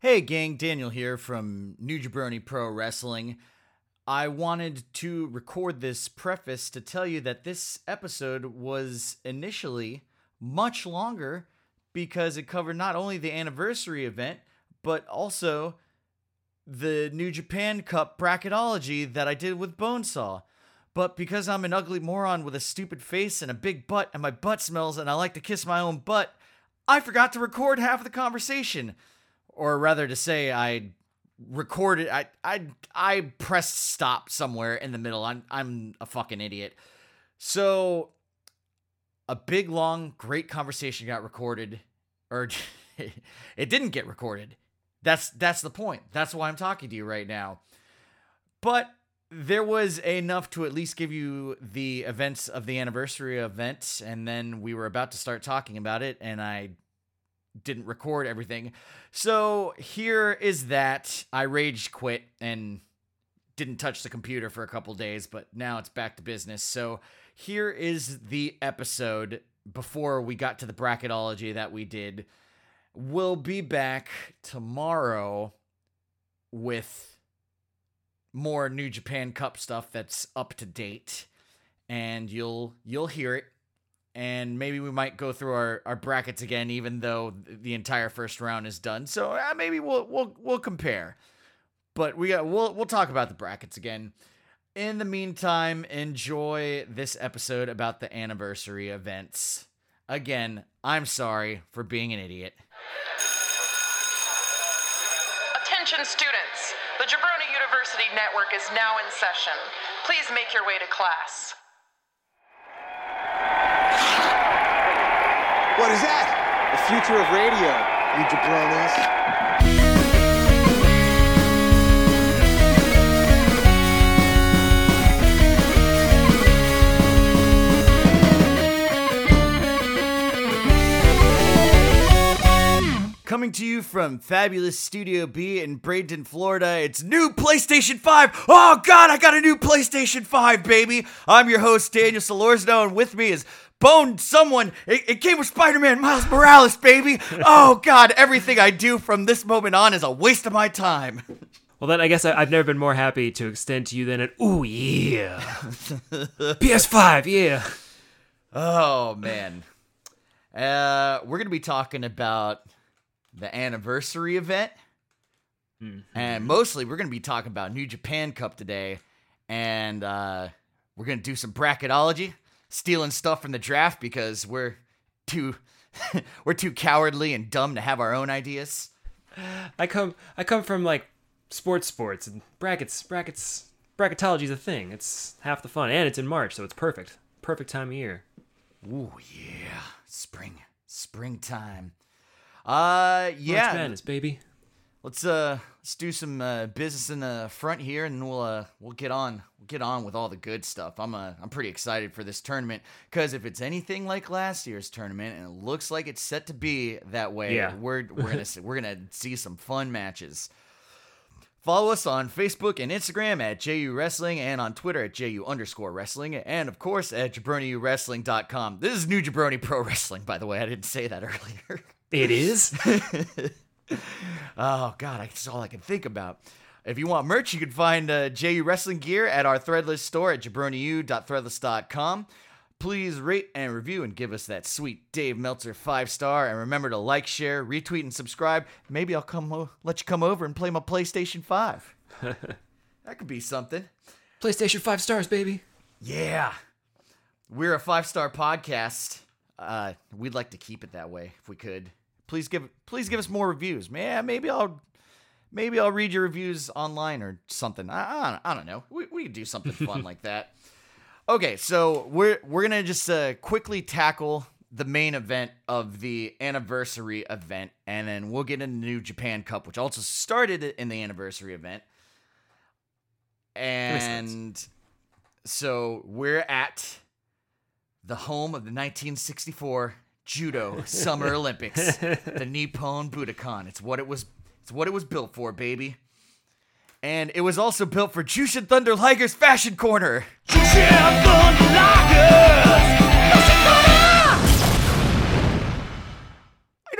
Hey, gang, Daniel here from New Jabroni Pro Wrestling. I wanted to record this preface to tell you that this episode was initially much longer because it covered not only the anniversary event, but also the New Japan Cup bracketology that I did with Bonesaw. But because I'm an ugly moron with a stupid face and a big butt and my butt smells and I like to kiss my own butt, I forgot to record half of the conversation. Or rather to say I recorded I I I pressed stop somewhere in the middle. I'm I'm a fucking idiot. So a big long great conversation got recorded or it didn't get recorded. That's that's the point. That's why I'm talking to you right now. But there was enough to at least give you the events of the anniversary event and then we were about to start talking about it and I didn't record everything. So here is that. I rage quit and didn't touch the computer for a couple days, but now it's back to business. So here is the episode before we got to the bracketology that we did. We'll be back tomorrow with more New Japan Cup stuff that's up to date and you'll you'll hear it and maybe we might go through our, our brackets again, even though the entire first round is done. So uh, maybe we'll we'll we'll compare, but we got, we'll we'll talk about the brackets again. In the meantime, enjoy this episode about the anniversary events. Again, I'm sorry for being an idiot. Attention students, the Jabroni University Network is now in session. Please make your way to class. What is that? The future of radio, you jabronis. Coming to you from fabulous Studio B in Bradenton, Florida, it's new PlayStation 5. Oh god, I got a new PlayStation 5, baby. I'm your host, Daniel Solorzano, and with me is Bonesaw. It, it came with Spider-Man Miles Morales, baby. Oh god, everything I do from this moment on is a waste of my time. Well, then I guess I, I've never been more happy to extend to you than an ooh yeah, PS5 yeah. Oh man. Uh, we're gonna be talking about the anniversary event, and mostly we're gonna be talking about New Japan Cup today, and uh, we're gonna do some bracketology, stealing stuff from the draft because we're too we're too cowardly and dumb to have our own ideas. I come I come from like sports sports and brackets brackets bracketology's a thing. It's half the fun and it's in March, so it's perfect. Perfect time of year. Ooh yeah, spring, springtime. Uh, March yeah. Madness, baby. Let's uh let's do some uh, business in the front here, and we'll uh we'll get on we'll get on with all the good stuff. I'm uh I'm pretty excited for this tournament because if it's anything like last year's tournament, and it looks like it's set to be that way, Yeah. we're we're gonna see, we're gonna see some fun matches. Follow us on Facebook and Instagram at JU Wrestling and on Twitter at JU underscore wrestling and of course at jabroniwrestling.com. This is New Jabroni Pro Wrestling, by the way. I didn't say that earlier. It is. Oh God, that's all I can think about. If you want merch, you can find uh, JU Wrestling gear at our Threadless store at jabroniu.threadless.com. Please rate and review and give us that sweet Dave Meltzer five star. And remember to like, share, retweet, and subscribe. Maybe I'll come o- let you come over and play my PlayStation Five. that could be something. PlayStation 5 stars, baby. Yeah, we're a five star podcast. Uh, we'd like to keep it that way if we could. Please give please give us more reviews. Man, maybe I'll maybe I'll read your reviews online or something. I, I, don't, I don't know. We we could do something fun like that. Okay, so we're we're gonna just uh, quickly tackle the main event of the anniversary event, and then we'll get into New Japan Cup, which also started in the anniversary event. And so we're at the home of the 1964 Judo Summer Olympics, the Nippon Budokan. It's what it was. It's what it was built for, baby. And it was also built for Jushin Thunder Liger's Fashion Corner. I know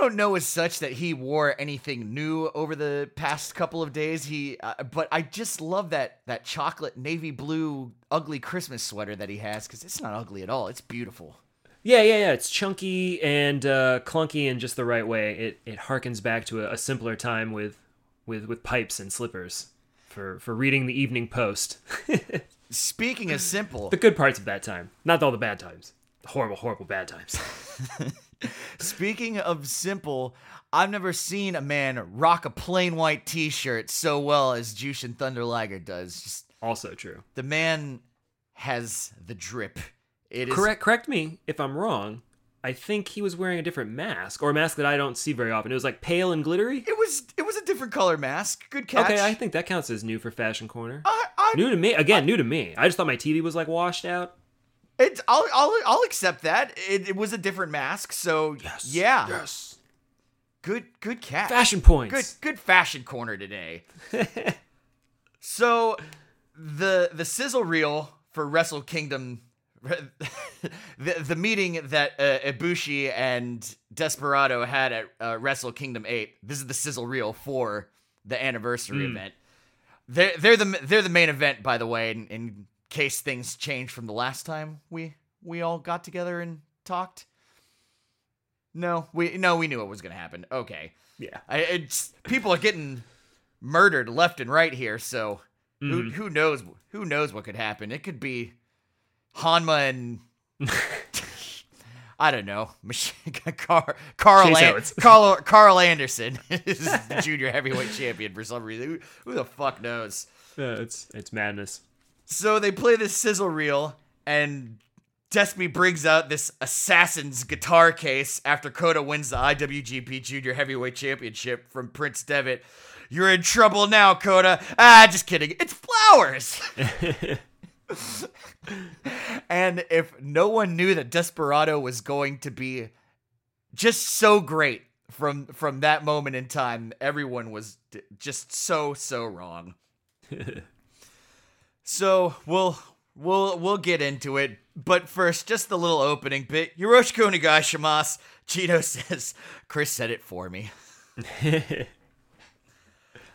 don't know as such that he wore anything new over the past couple of days. He, uh, but I just love that that chocolate navy blue ugly Christmas sweater that he has because it's not ugly at all. It's beautiful. Yeah, yeah, yeah. It's chunky and uh, clunky in just the right way. It it harkens back to a, a simpler time with with with pipes and slippers for for reading the Evening Post. Speaking of simple, the good parts of that time, not all the bad times. The horrible, horrible bad times. Speaking of simple, I've never seen a man rock a plain white T-shirt so well as Jushin Thunder Liger does. Just also true. the man has the drip. It is Correct correct me if I'm wrong. I think he was wearing a different mask or a mask that I don't see very often. It was like pale and glittery. It was it was a different color mask. Good catch. Okay, I think that counts as new for Fashion Corner. I, I, new to me. Again, new to me. I just thought my TV was like washed out. It's I'll I'll I'll accept that. It, it was a different mask, so yes, yeah. Yes. Good good catch. Fashion points. Good good fashion corner today. so the the sizzle reel for Wrestle Kingdom the the meeting that uh, Ibushi and Desperado had at uh, Wrestle Kingdom 8. This is the sizzle reel for the anniversary event. They're they're the they're the main event by the way in, in case things change from the last time we we all got together and talked. No, we no we knew it was going to happen. Okay. Yeah. I, it's people are getting murdered left and right here, so who mm-hmm. who knows who knows what could happen? It could be Hanma and I don't know, Car- Carl An- Carl Karl Anderson is the junior heavyweight champion for some reason. Who, who the fuck knows? Yeah, it's it's madness. So they play this sizzle reel, and Despy brings out this assassin's guitar case after Kota wins the IWGP Junior Heavyweight Championship from Prince Devitt. You're in trouble now, Kota. Ah, just kidding. It's flowers. and if no one knew that Desperado was going to be just so great from from that moment in time, everyone was d- just so so wrong. So we'll we'll we'll get into it, but first, just the little opening bit. Hiroshiko Nagashimas. Cheeto says, "Chris said it for me."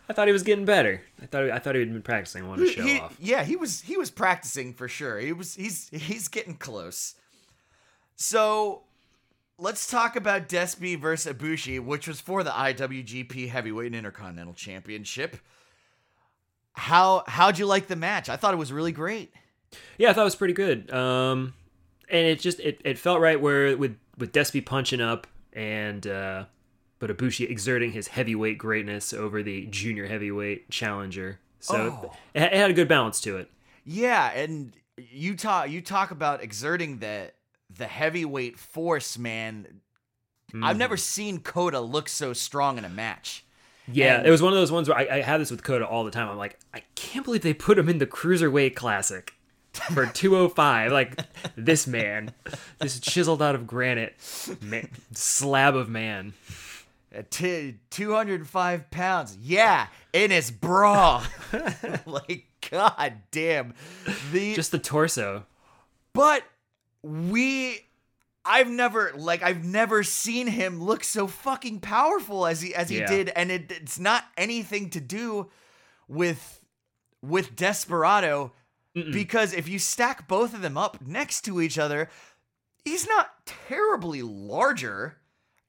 I thought he was getting better. I thought I thought he had been practicing. I wanted to show He- off. yeah, he was he was practicing for sure. He was he's he's getting close. So let's talk about Despy versus Ibushi, which was for the IWGP Heavyweight and Intercontinental Championship. How how'd you like the match? I thought it was really great. Yeah, I thought it was pretty good. Um, and it just it, it felt right where with with Despy punching up and uh, but Ibushi exerting his heavyweight greatness over the junior heavyweight challenger. So Oh. it, it had a good balance to it. Yeah, and you talk you talk about exerting the the heavyweight force, man. I've never seen Kota look so strong in a match. Yeah, And- it was one of those ones where I, I had this with Kota all the time. I'm like, I can't believe they put him in the cruiserweight classic for 205. Like this man, this chiseled out of granite man, slab of man. T- 205 pounds. Yeah, in his bra. like, god damn. The Just the torso. but we I've never like I've never seen him look so fucking powerful as he as he Yeah. did and it, it's not anything to do with with Desperado because if you stack both of them up next to each other he's not terribly larger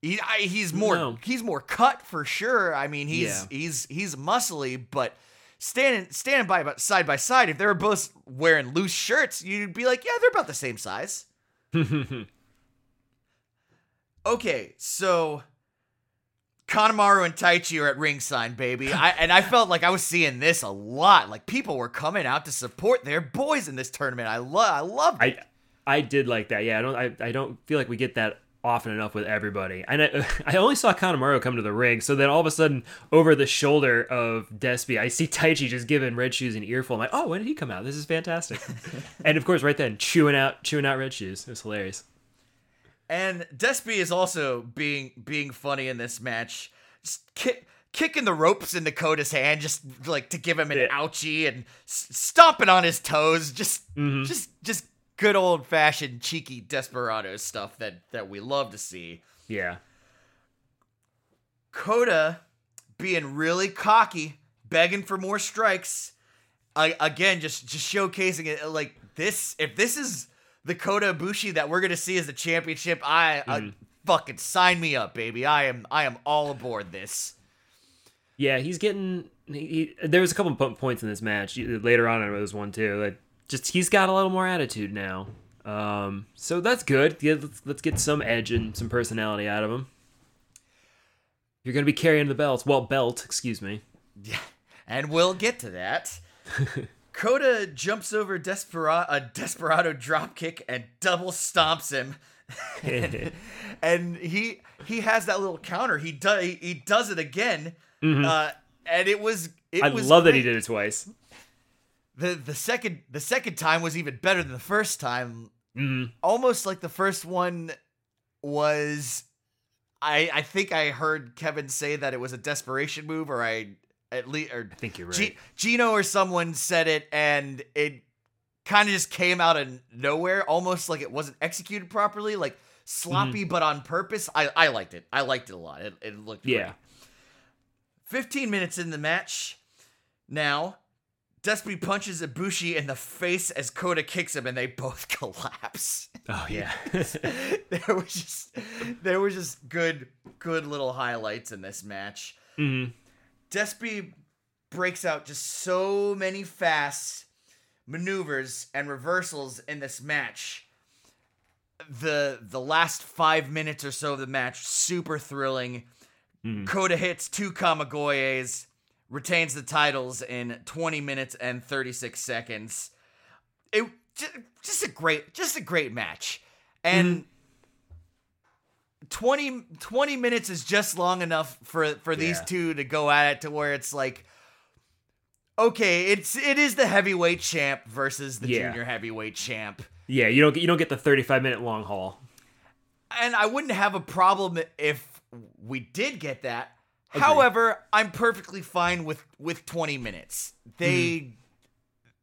he, I, he's more No. he's more cut for sure I mean he's Yeah. he's he's muscly but standing standing by about side by side if they were both wearing loose shirts you'd be like yeah they're about the same size okay so Kanemaru and Taichi are at ringside, baby. I, and I felt like I was seeing this a lot. Like people were coming out to support their boys in this tournament. I love, I love it. I I did like that. Yeah, I don't I, I don't feel like we get that often enough with everybody. And I, I only saw Kanemaru come to the ring, so then all of a sudden over the shoulder of Despy, I see Taichi just giving Red Shoes an earful. I'm like, oh, when did he come out? This is fantastic. and of course, right then, chewing out chewing out Red Shoes. It was hilarious. And Despy is also being being funny in this match, just kick, kicking the ropes in Dakota's hand, just like to give him an Yeah. ouchie and s- stomping on his toes. Just Mm-hmm. just just good old fashioned cheeky desperado stuff that that we love to see. Yeah. Kota being really cocky, begging for more strikes. I, again, just just showcasing it like this. If this is the Kota Ibushi that we're gonna see as the championship, I, I fucking sign me up, baby. I am I am all aboard this. Yeah, he's getting. He, he, there was a couple po- points in this match later on. There was one too. Like, just he's got a little more attitude now. Um, so that's good. Yeah, let's, let's get some edge and some personality out of him. You're gonna be carrying the belt. Well, belt, excuse me. Yeah, and we'll get to that. Kota jumps over Desperado, a Desperado dropkick and double stomps him. and he he has that little counter. He does he, he does it again. Uh, and it was it I was love that he did it twice. The the second the second time was even better than the first time. Mhm. Almost like the first one was I I think I heard Kevin say that it was a desperation move or I at least or I think you're right. G- Gino or someone said it and it kind of just came out of nowhere, almost like it wasn't executed properly, like sloppy Mm-hmm. but on purpose. I, I liked it. I liked it a lot. It, it looked yeah. great. 15 minutes in the match. Now, Despy punches Ibushi in the face as Kota kicks him and they both collapse. Oh yeah. there was just there was just good good little highlights in this match. hmm Despy breaks out just so many fast maneuvers and reversals in this match. The the last five minutes or so of the match, super thrilling. Mm-hmm. Kota hits two Kamigoyes, retains the titles in 20 minutes and 36 seconds. It just, just a great just a great match. And mm-hmm. 20, 20 minutes is just long enough for for these Yeah. two to go at it to where it's like okay, it's it is the heavyweight champ versus the Yeah. junior heavyweight champ. Yeah. You don't get you don't get the 35 minute long haul. And I wouldn't have a problem if we did get that. However, I'm perfectly fine with with 20 minutes. They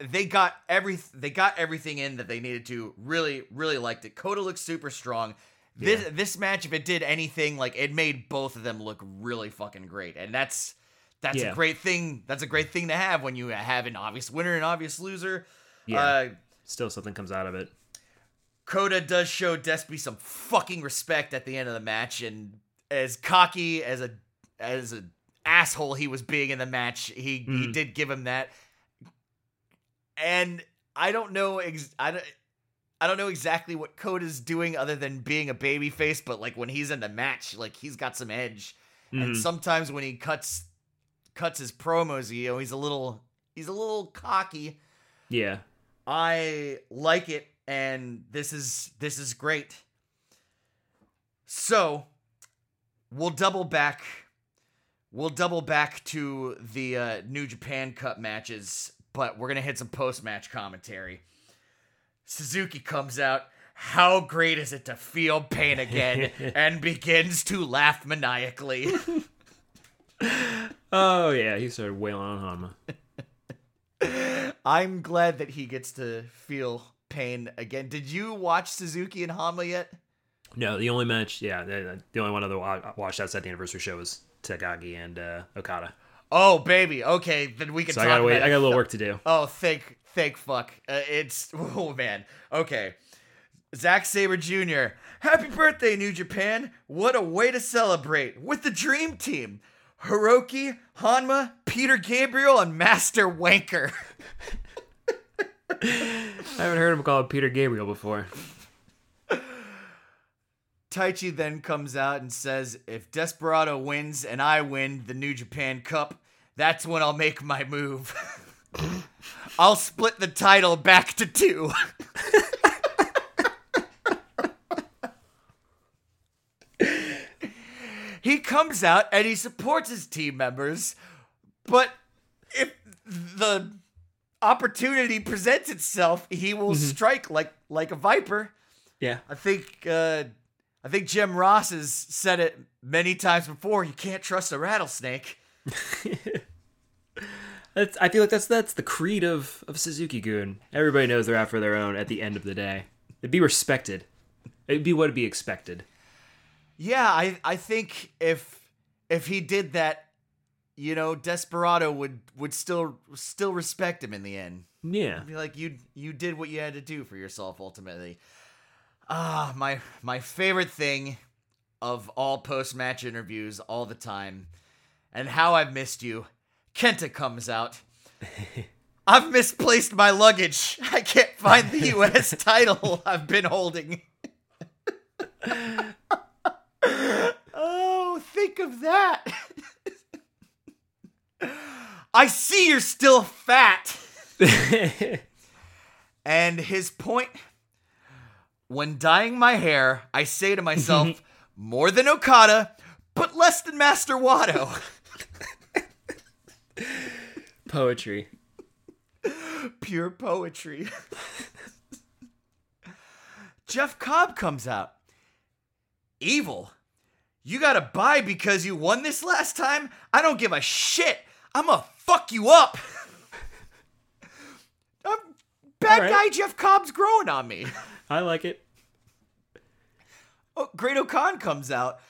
mm-hmm. they got every they got everything in that they needed to. Really really liked it. Kota looks super strong. This this match if it did anything like it made both of them look really fucking great. And that's that's Yeah. a great thing. That's a great thing to have when you have an obvious winner and obvious loser. Yeah. Uh, Still something comes out of it. Kota does show Despy some fucking respect at the end of the match, and as cocky as a as an asshole he was being in the match, he he Mhm. did give him that. And I don't know ex- I don't I don't know exactly what Code is doing other than being a baby face, but like when he's in the match, like he's got some edge. And Mhm. sometimes when he cuts cuts his promos, you know, he's a little he's a little cocky. Yeah. I like it, and this is this is great. So we'll double back. We'll double back to the uh, New Japan Cup matches, but we're gonna hit some post match commentary. Suzuki comes out. How great is it to feel pain again? and begins to laugh maniacally. Oh yeah. He started wailing on Hanma. I'm glad that he gets to feel pain again. Did you watch Suzuki and Hanma yet? No, the only match, yeah, the, only one other wa- watched outside the anniversary show was Takagi and uh, Okada. Oh baby, okay, then we can So I gotta wait. about I got a little work to do. Oh, thank, thank fuck. Uh, it's oh man. Okay, Zack Sabre Jr. Happy birthday, New Japan! What a way to celebrate with the Dream Team: Hiroki, Hanma, Peter Gabriel, and Master Wanker. I haven't heard him called Peter Gabriel before. Taichi then comes out and says, "If Desperado wins and I win the New Japan Cup, that's when I'll make my move. I'll split the title back to two. he comes out and he supports his team members, but if the opportunity presents itself, he will strike like like a viper. Yeah. I think uh, I think Jim Ross has said it many times before. You can't trust a rattlesnake. That's, I feel like that's that's the creed of, of Suzuki-gun. Everybody knows they're out for their own at the end of the day. It'd be respected. It'd be what would be expected. Yeah, I I think if if he did that, you know, Desperado would would still still respect him in the end. Yeah. Be like you you did what you had to do for yourself ultimately. Ah, my my favorite thing of all post match interviews all the time, and how I've missed you. Kenta comes out. I've misplaced my luggage. I can't find the U.S. title I've been holding. oh, think of that. I see you're still fat. And his point when dyeing my hair, I say to myself, more than Okada, but less than Master Wato. Poetry. Pure poetry. Jeff Cobb comes out. Evil. You gotta buy because you won this last time? I don't give a shit. I'm gonna fuck you up. Bad right. guy Jeff Cobb's growing on me. I like it. Oh, Great-O-Khan comes out.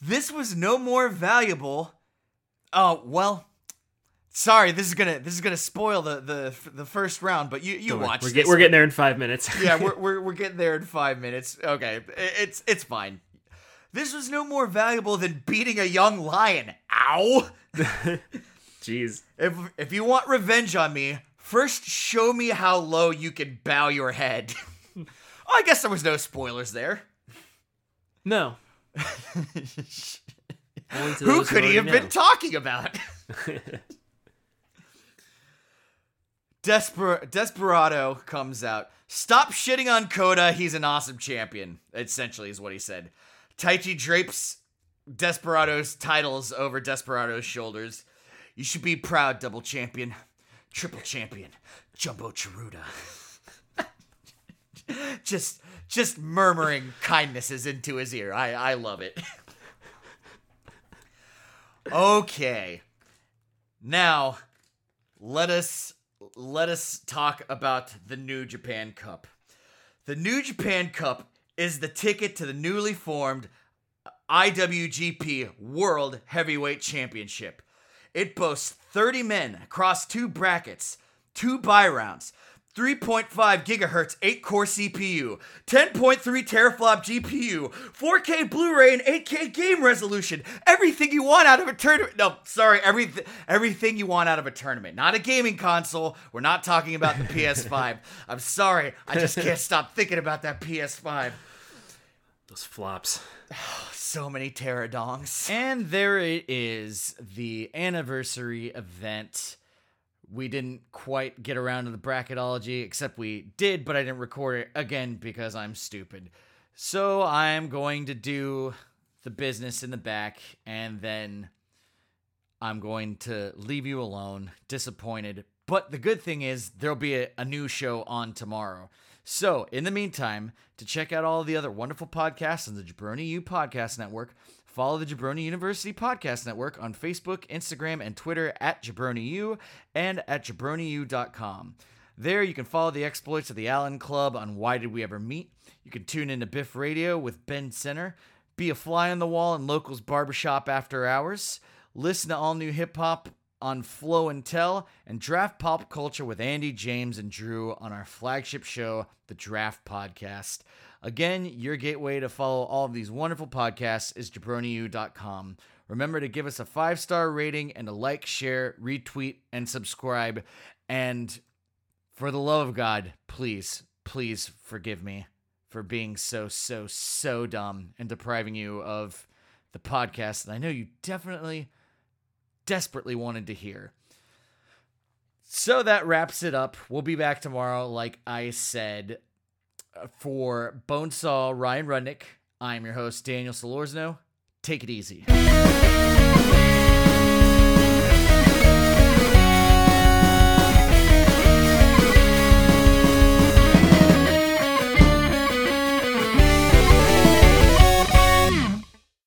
This was no more valuable. Oh well, sorry. This is gonna this is gonna spoil the the the first round. But you you Don't watch. We're, this. get, we're getting there in five minutes. yeah, we're, we're we're getting there in five minutes. Okay, it's it's fine. This was no more valuable than beating a young lion. Ow! Jeez. If if you want revenge on me, first show me how low you can bow your head. oh, I guess there was no spoilers there. No. Who could he already have been talking about? Desper- Desperado comes out. Stop shitting on Kota. He's an awesome champion. Essentially, is what he said. Taichi drapes Desperado's titles over Desperado's shoulders. You should be proud, double champion, triple champion, Jumbo Tsuruta. just, just murmuring kindnesses into his ear. I, I love it. okay, now let us let us talk about the New Japan Cup. The New Japan Cup is the ticket to the newly formed IWGP World Heavyweight Championship. It boasts 30 men across two brackets, two buy rounds, 3.5 gigahertz 8 core CPU, 10.3 teraflop GPU, 4K Blu-ray and 8K game resolution. Everything you want out of a tournament. No, sorry, everything everything you want out of a tournament. Not a gaming console. We're not talking about the PS5. I'm sorry. I just can't stop thinking about that PS5. Those flops. So many pterodongs. And there it is, the anniversary event. We didn't quite get around to the bracketology, except we did, but I didn't record it again because I'm stupid. So I'm going to do the business in the back, and then I'm going to leave you alone, disappointed. But the good thing is, there'll be a, a new show on tomorrow. So, in the meantime, to check out all the other wonderful podcasts on the Jabroni U Podcast Network, follow the Jabroni University Podcast Network on Facebook, Instagram, and Twitter at JabroniU and at jabroniu.com. There, you can follow the exploits of the Allen Club on Why Did We Ever Meet. You can tune into Biff Radio with Ben Center, be a fly on the wall in Locals Barbershop after hours, listen to all new hip hop on Flow and Tell, and draft pop culture with Andy, James, and Drew on our flagship show, The Draft Podcast. Again, your gateway to follow all of these wonderful podcasts is jabroniu.com. Remember to give us a five star rating and a like, share, retweet, and subscribe. And for the love of God, please, please forgive me for being so, so, so dumb and depriving you of the podcast that I know you definitely, desperately wanted to hear. So that wraps it up. We'll be back tomorrow, like I said. For Bonesaw Ryan Rudnick, I'm your host, Daniel Solorzano. Take it easy.